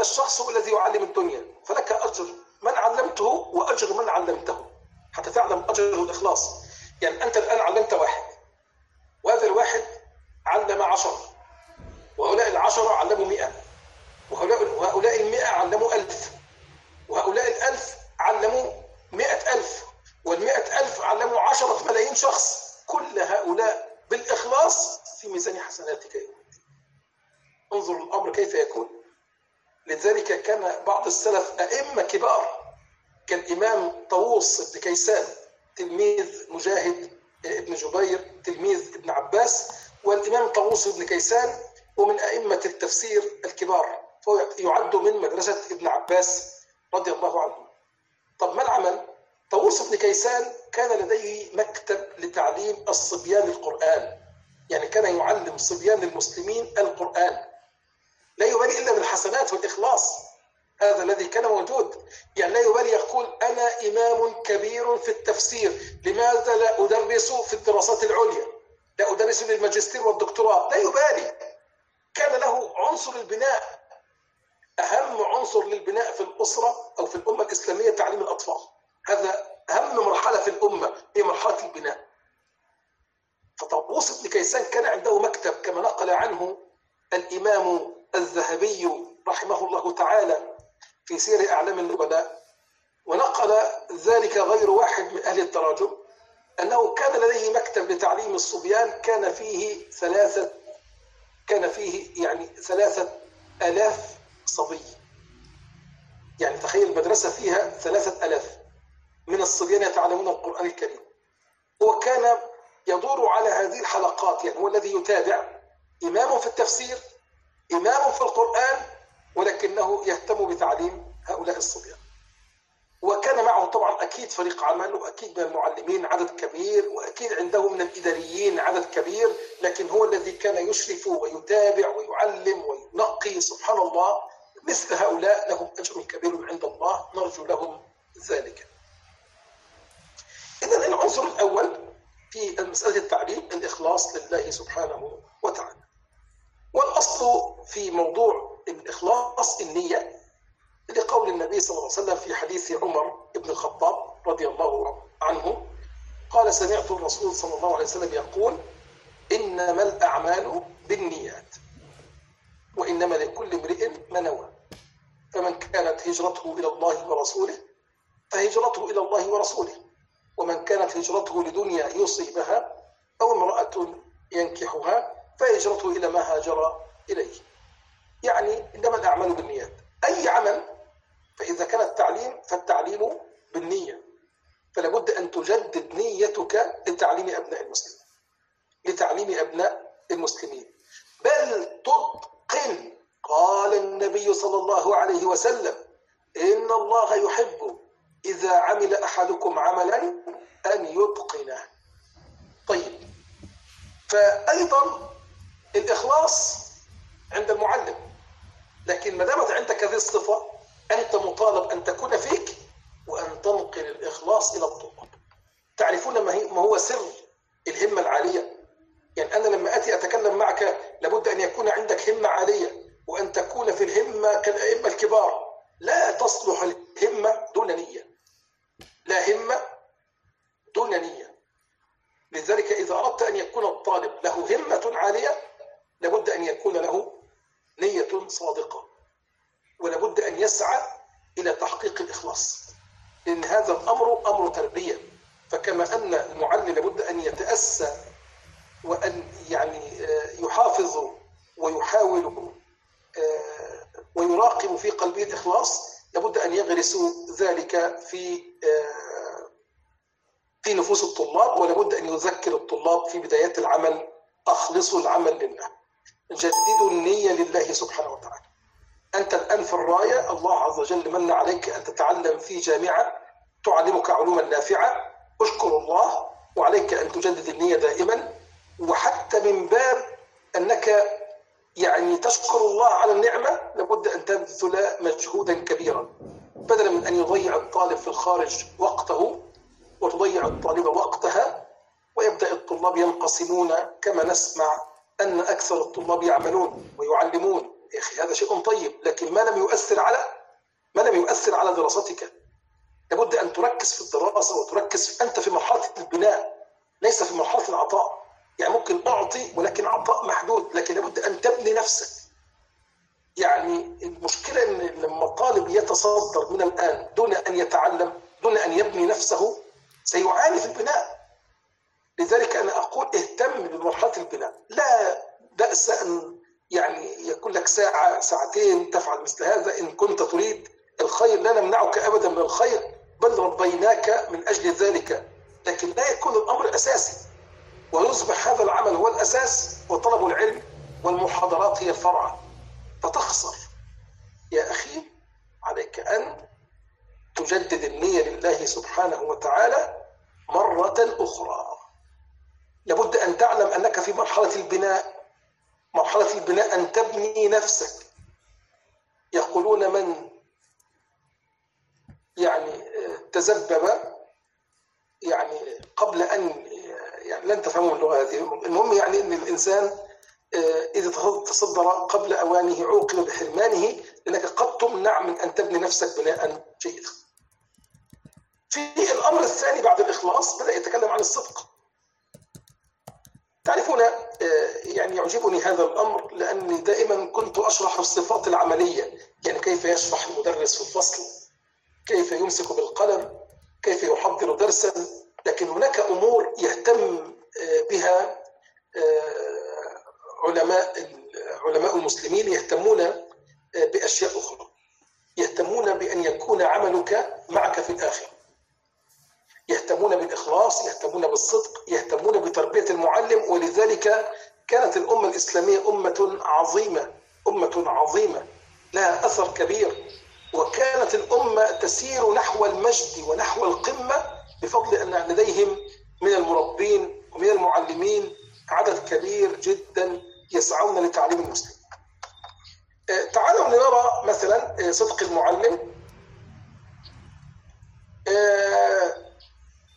هذا الشخص هو الذي يعلم الدنيا فلك أجر من علمته وأجر من علمته. حتى تعلم أجر الإخلاص. يعني أنت الآن علمت واحد. وهذا الواحد علم عشرة وهؤلاء العشرة علموا مئة. وهؤلاء وهؤلاء المئة علموا ألف. وهؤلاء الألف علموا مئة ألف. والمئة ألف علموا عشرة ملايين شخص. كل هؤلاء بالإخلاص في ميزان حسناتك الدين انظر الأمر كيف يكون. لذلك كان بعض السلف أئمة كبار كالإمام طاووس بن كيسان تلميذ مجاهد ابن جبير تلميذ ابن عباس والإمام طاووس بن كيسان ومن أئمة التفسير الكبار فهو يعد من مدرسة ابن عباس رضي الله عنه طب ما العمل؟ طاووس بن كيسان كان لديه مكتب لتعليم الصبيان القرآن يعني كان يعلم صبيان المسلمين القرآن لا يبالي إلا بالحسنات والإخلاص. هذا الذي كان موجود. يعني لا يبالي يقول أنا إمام كبير في التفسير. لماذا لا أدرس في الدراسات العليا؟ لا أدرس للماجستير والدكتوراه. لا يبالي. كان له عنصر البناء. أهم عنصر للبناء في الأسرة أو في الأمة الإسلامية تعليم الأطفال. هذا أهم مرحلة في الأمة هي مرحلة البناء. فطاووس بن كيسان كان عنده مكتب كما نقل عنه الإمام الذهبي رحمه الله تعالى في سير أعلام النبلاء ونقل ذلك غير واحد من أهل التراجم أنه كان لديه مكتب لتعليم الصبيان كان فيه ثلاثة كان فيه يعني ثلاثة آلاف صبي. يعني تخيل المدرسة فيها ثلاثة ألاف من الصبيان يتعلمون القرآن الكريم. هو كان يدور على هذه الحلقات يعني هو الذي يتابع إمام في التفسير إمام في القرآن ولكنه يهتم بتعليم هؤلاء الصبيان. وكان معه طبعا أكيد فريق عمل وأكيد من المعلمين عدد كبير وأكيد عنده من الإداريين عدد كبير لكن هو الذي كان يشرف ويتابع ويعلم وينقي سبحان الله. مثل هؤلاء لهم أجر كبير عند الله نرجو لهم ذلك. إذا العنصر الأول في مسألة التعليم الإخلاص لله سبحانه وتعالى. والأصل في موضوع الإخلاص النية لقول النبي صلى الله عليه وسلم في حديث عمر بن الخطاب رضي الله عنه قال سمعت الرسول صلى الله عليه وسلم يقول إنما الأعمال بالنيات وإنما لكل امرئ ما نوى فمن كانت هجرته إلى الله ورسوله فهجرته إلى الله ورسوله ومن كانت هجرته لدنيا يصيبها أو امرأة ينكحها فهجرته إلى ما هاجر إليه. يعني إنما الأعمال بالنيات. أي عمل فإذا كان التعليم فالتعليم بالنية. فلا بد أن تجدد نيتك لتعليم أبناء المسلمين. لتعليم أبناء المسلمين. بل تتقن قال النبي صلى الله عليه وسلم إن الله يحب إذا عمل أحدكم عملا أن يتقنه طيب. فأيضا الإخلاص عند المعلم. لكن ما دامت عندك هذه الصفة أنت مطالب أن تكون فيك وأن تنقل الإخلاص إلى الطلاب. تعرفون ما هو سر الهمة العالية؟ يعني أنا لما أتي أتكلم معك لابد أن يكون عندك همة عالية وأن تكون في الهمة كالأئمة الكبار. لا تصلح الهمة دون نية. لا همة دون نية. لذلك إذا أردت أن يكون الطالب له همة عالية لابد أن يكون له نية صادقة ولابد أن يسعى إلى تحقيق الإخلاص. لأن هذا الأمر أمر تربية. فكما أن المعلم لابد أن يتأسى وأن يعني يحافظ ويحاول ويراقب في قلبه الإخلاص لابد أن يغرسوا ذلك في في نفوس الطلاب ولابد أن يذكر الطلاب في بدايات العمل. أخلصوا العمل لله. جددوا النية لله سبحانه وتعالى. أنت الآن في الراية الله عز وجل من عليك أن تتعلم في جامعة تعلمك علوما نافعة اشكر الله وعليك أن تجدد النية دائما وحتى من باب أنك يعني تشكر الله على النعمة لابد أن تبذل مجهودا كبيرا. بدلا من أن يضيع الطالب في الخارج وقته وتضيع الطالبة وقتها ويبدأ الطلاب ينقسمون كما نسمع أن أكثر الطلاب يعملون ويعلمون. يا أخي هذا شيء طيب لكن ما لم يؤثر على ما لم يؤثر على دراستك. لابد أن تركز في الدراسة وتركز في أنت في مرحلة البناء ليس في مرحلة العطاء. يعني ممكن أعطي ولكن عطاء محدود لكن لابد أن تبني نفسك. يعني المشكلة إن لما الطالب يتصدر من الآن دون أن يتعلم دون أن يبني نفسه سيعاني في البناء. لذلك أنا أقول اهتم بمرحلة البناء. لا بأس أن يعني يكون لك ساعة ساعتين تفعل مثل هذا إن كنت تريد الخير لا نمنعك ابدا من الخير بل ربيناك من أجل ذلك. لكن لا يكون الأمر أساسي. ويصبح هذا العمل هو الأساس وطلب العلم والمحاضرات هي الفرع. فتخسر. يا أخي عليك أن تجدد النية لله سبحانه وتعالى مرة أخرى. لابد أن تعلم أنك في مرحلة البناء. مرحله البناء أن تبني نفسك يقولون من يعني تذبذب يعني قبل أن يعني لن تفهموا اللغة هذه المهم يعني إن الإنسان إذا تصدر قبل أوانه عوقب بحرمانه لانك قد تمنع من أن تبني نفسك بناء جيدا. في الأمر الثاني بعد الإخلاص بدأ يتكلم عن الصدق. تعرفون يعني يعجبني هذا الأمر لأني دائما كنت أشرح الصفات العملية. يعني كيف يشرح المدرس في الفصل؟ كيف يمسك بالقلم؟ كيف يحضر درسا؟ لكن هناك أمور يهتم بها علماء علماء المسلمين يهتمون بأشياء أخرى. يهتمون بأن يكون عملك معك في الآخرة. يهتمون بالإخلاص يهتمون بالصدق يهتمون بتربية المعلم ولذلك كانت الأمة الإسلامية أمة عظيمة أمة عظيمة لها أثر كبير وكانت الأمة تسير نحو المجد ونحو القمة بفضل أن لديهم من المربين ومن المعلمين عدد كبير جدا يسعون لتعليم المسلم. تعالوا لنرى مثلا صدق المعلم.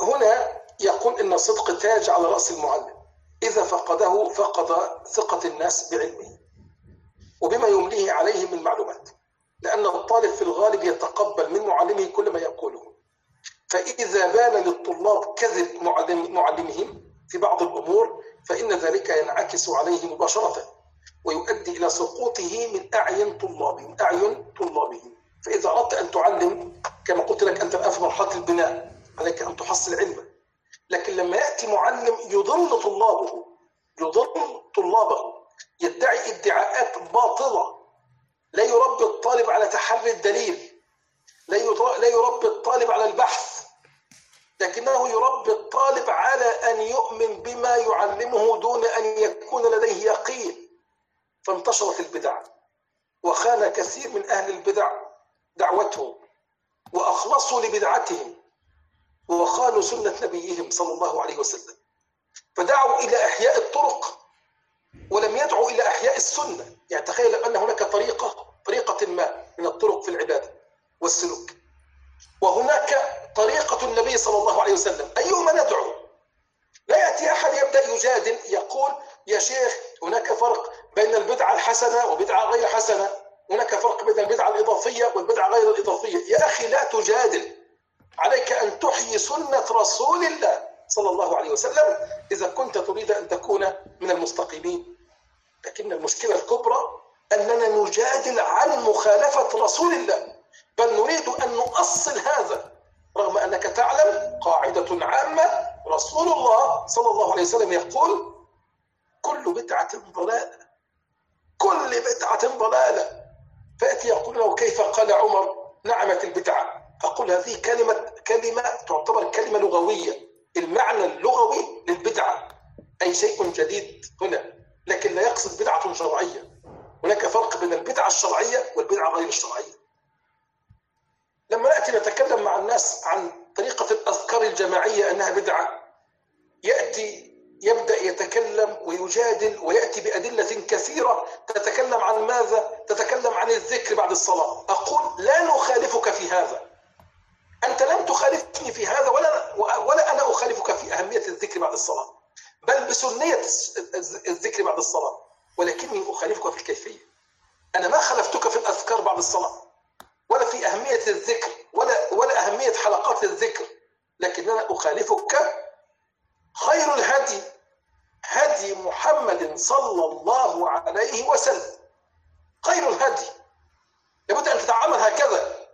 هنا يقول إن الصدق تاج على رأس المعلم. إذا فقده فقد ثقة الناس بعلمه. وبما يمليه عليه من معلومات. لأن الطالب في الغالب يتقبل من معلمه كل ما يقوله. فإذا بان للطلاب كذب معلم معلمهم في بعض الأمور فإن ذلك ينعكس عليه مباشرة ويؤدي إلى سقوطه من أعين طلابه من أعين طلابه فإذا أردت أن تعلم كما قلت لك أنت الآن في مرحلة البناء عليك أن تحصل علما. لكن لما يأتي معلم يضل طلابه يضل طلابه يدعي ادعاءات باطلة لا يربي الطالب على تحري الدليل لا يربي الطالب على البحث لكنه يربي الطالب على أن يؤمن بما يعلمه دون أن يكون لديه يقين. فانتشرت البدع وخان كثير من أهل البدع دعوتهم وأخلصوا لبدعتهم. وخانوا سنة نبيهم صلى الله عليه وسلم. فدعوا إلى إحياء الطرق ولم يدعوا إلى إحياء السنة. يعني تخيل أن هناك طريقة طريقة ما من الطرق في العبادة والسلوك. وهناك طريقة النبي صلى الله عليه وسلم. أيهما ندعو؟ لا يأتي أحد يبدأ يجادل يقول يا شيخ هناك فرق بين البدعة الحسنة وبدعة غير حسنة. هناك فرق بين البدعة الإضافية والبدعة غير الإضافية. يا أخي لا تجادل. عليك أن تحيي سنة رسول الله صلى الله عليه وسلم إذا كنت تريد أن تكون من المستقيمين. لكن المشكلة الكبرى أننا نجادل عن مخالفة رسول الله بل نريد أن نؤصل هذا رغم أنك تعلم قاعدة عامة رسول الله صلى الله عليه وسلم يقول كل بدعة ضلالة كل بدعة ضلالة. فيأتي يقول له كيف قال عمر نعمت البدعة؟ أقول هذه كلمة كلمة تعتبر كلمة لغوية. المعنى اللغوي للبدعة. أي شيء جديد هنا. لكن لا يقصد بدعة شرعية. هناك فرق بين البدعة الشرعية والبدعة غير الشرعية. لما نأتي نتكلم مع الناس عن طريقة الأذكار الجماعية أنها بدعة يأتي يبدأ يتكلم ويجادل ويأتي بأدلة كثيرة تتكلم عن ماذا؟ تتكلم عن الذكر بعد الصلاة، أقول لا نخالفك في هذا. أنت لم تخالفني في هذا ولا ولا أنا أخالفك في أهمية الذكر بعد الصلاة. بل بسنية الذكر بعد الصلاة، ولكني أخالفك في الكيفية. أنا ما خلفتك في الأذكار بعد الصلاة ولا في أهمية الذكر ولا ولا أهمية حلقات الذكر لكن أنا أخالفك خير الهدي هدي محمد صلى الله عليه وسلم خير الهدي لابد أن تتعامل هكذا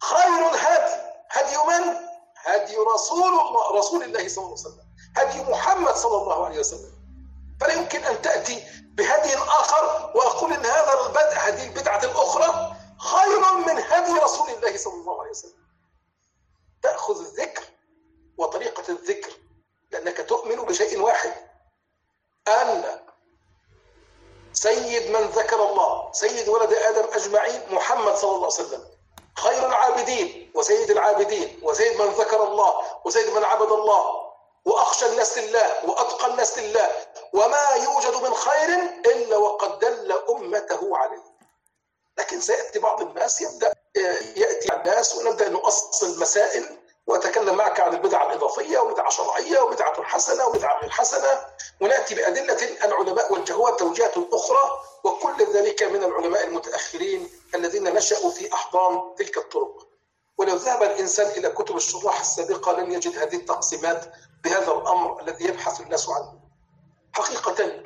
خير الهدي هدي من؟ هدي رسول الله رسول الله صلى الله عليه وسلم. هدي محمد صلى الله عليه وسلم. فلا يمكن أن تأتي بهدي آخر وأقول إن هذا البدء هذه البدعة الأخرى خير من هدي رسول الله صلى الله عليه وسلم. تأخذ الذكر وطريقة الذكر لأنك تؤمن بشيء واحد. أن سيد من ذكر الله سيد ولد آدم أجمعين محمد صلى الله عليه وسلم. خير العابدين وسيد العابدين وسيد من ذكر الله وسيد من عبد الله وأخشى الناس لله وأتقى الناس لله وما يوجد من خير إلا وقد دل أمته عليه. لكن سيأتي بعض الناس يبدأ يأتي الناس ونبدأ نؤصل مسائل وأتكلم معك عن البدعة الإضافية وبدعة شرعية وبدعة حسنة وبدعة غير حسنة ونأتي بأدلة العلماء وجهوها توجيهات أخرى وكل ذلك من العلماء المتأخرين الذين نشأوا في أحضان تلك الطرق. ولو ذهب الإنسان إلى كتب الشراح السابقة لن يجد هذه التقسيمات بهذا الأمر الذي يبحث الناس عنه. حقيقة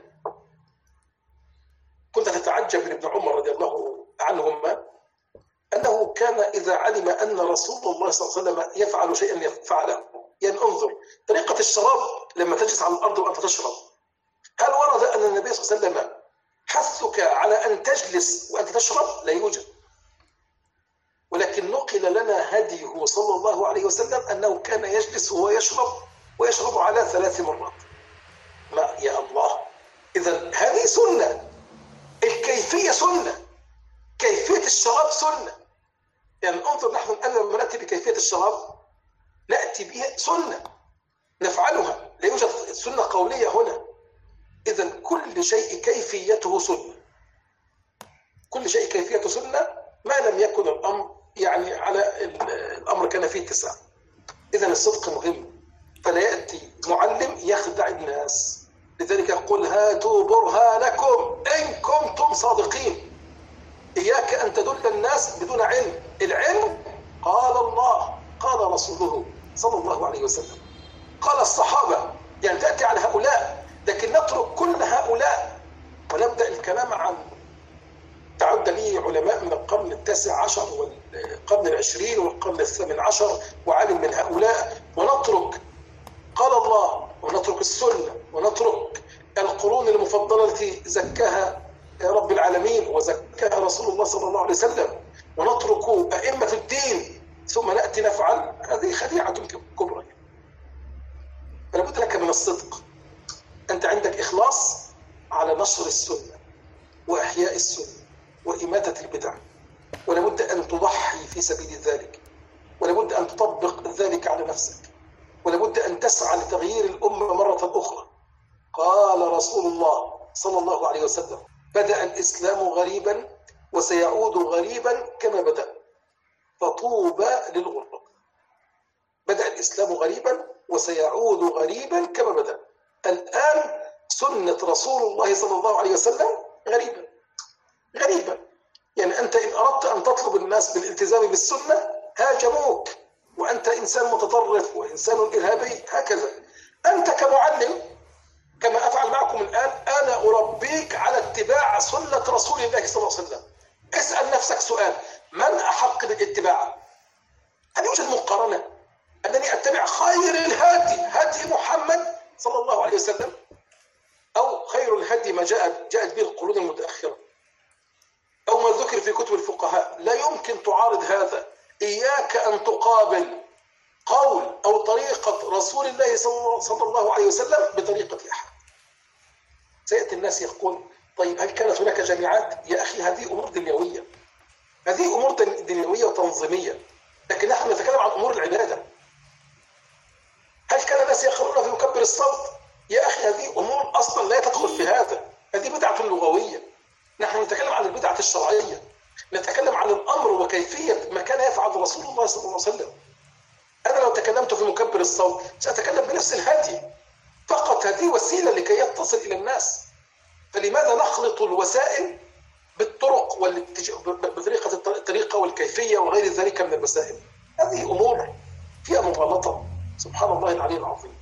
كنت تتعجب من ابن عمر رضي الله عنهما أنه كان إذا علم أن رسول الله صلى الله عليه وسلم يفعل شيئا يفعله. يعني انظر طريقة الشراب لما تجلس على الأرض وأنت تشرب هل ورد أن النبي صلى الله عليه وسلم حثك على أن تجلس وأنت تشرب؟ لا يوجد. ولكن نقل لنا هديه صلى الله عليه وسلم أنه كان يجلس وهو يشرب ويشرب على ثلاث مرات. ما يا الله. إذا هذه سنة. الكيفية سنة. كيفية الشراب سنة. يعني انظر نحن الآن لما نأتي بكيفية الشراب نأتي بها سنة نفعلها لا يوجد سنة قولية هنا. إذا كل شيء كيفيته سنة. كل شيء كيفيته سنة ما لم يكن الأمر يعني على الأمر كان فيه اتساع. إذا الصدق مهم. فلا يأتي معلم يخدع الناس. لذلك يقول هاتوا برهانكم إن كنتم صادقين. إياك أن تدل الناس بدون علم. العلم قال الله قال رسوله صلى الله عليه وسلم. قال الصحابة يعني تأتي على هؤلاء لكن نترك كل هؤلاء ونبدأ الكلام عن تعد لي علماء من القرن التاسع عشر والقرن العشرين والقرن الثامن عشر وعالم من هؤلاء ونترك قال الله ونترك السنة ونترك القرون المفضلة التي زكاها رب العالمين وزكاها رسول الله صلى الله عليه وسلم ونترك أئمة الدين ثم نأتي نفعل. هذه خديعة كبرى. فلا بد لك من الصدق. أنت عندك إخلاص على نشر السنة وإحياء السنة وإماتة البدع. ولابد أن تضحي في سبيل ذلك. ولابد أن تطبق ذلك على نفسك. ولابد أن تسعى لتغيير الأمة مرة أخرى. قال رسول الله صلى الله عليه وسلم بدأ الإسلام غريبا وسيعود غريبا كما بدأ. فطوبى للغربة. بدأ الإسلام غريبا وسيعود غريبا كما بدأ. الآن سنة رسول الله صلى الله عليه وسلم غريبة غريبة يعني أنت إن أردت أن تطلب الناس بالالتزام بالسنة هاجموك. وأنت إنسان متطرف وإنسان إرهابي هكذا. أنت كمعلم كما أفعل معكم الآن أنا أربيك على اتباع سنة رسول الله صلى الله عليه وسلم. اسأل نفسك سؤال من أحق بالاتباع؟ هل يوجد مقارنة أنني أتبع خير الهادي هدي محمد صلى الله عليه وسلم أو خير الهدي ما جاءت جاءت به القرون المتأخرة؟ أو ما ذكر في كتب الفقهاء لا يمكن تعارض هذا. إياك أن تقابل قول أو طريقة رسول الله صلى الله عليه وسلم بطريقة أحد سيأتي الناس يقول طيب هل كانت هناك جامعات؟ يا أخي هذه أمور دنيوية. هذه أمور دنيوية وتنظيمية. لكن نحن نتكلم عن أمور العبادة. هل كان الناس يقرؤون في مكبر الصوت؟ يا أخي هذه أمور أصلا لا تدخل في هذا. هذه بدعة لغوية. نحن نتكلم عن البدعة الشرعية. نتكلم عن الأمر وكيفية ما كان يفعل رسول الله صلى الله عليه وسلم. تكلمت في مكبر الصوت سأتكلم بنفس الهادي فقط هذه وسيلة لكي يتصل إلى الناس. فلماذا نخلط الوسائل بالطرق بطريقة الطريقة والكيفية وغير ذلك من المسائل؟ هذه أمور فيها مغالطة. سبحان الله العلي العظيم.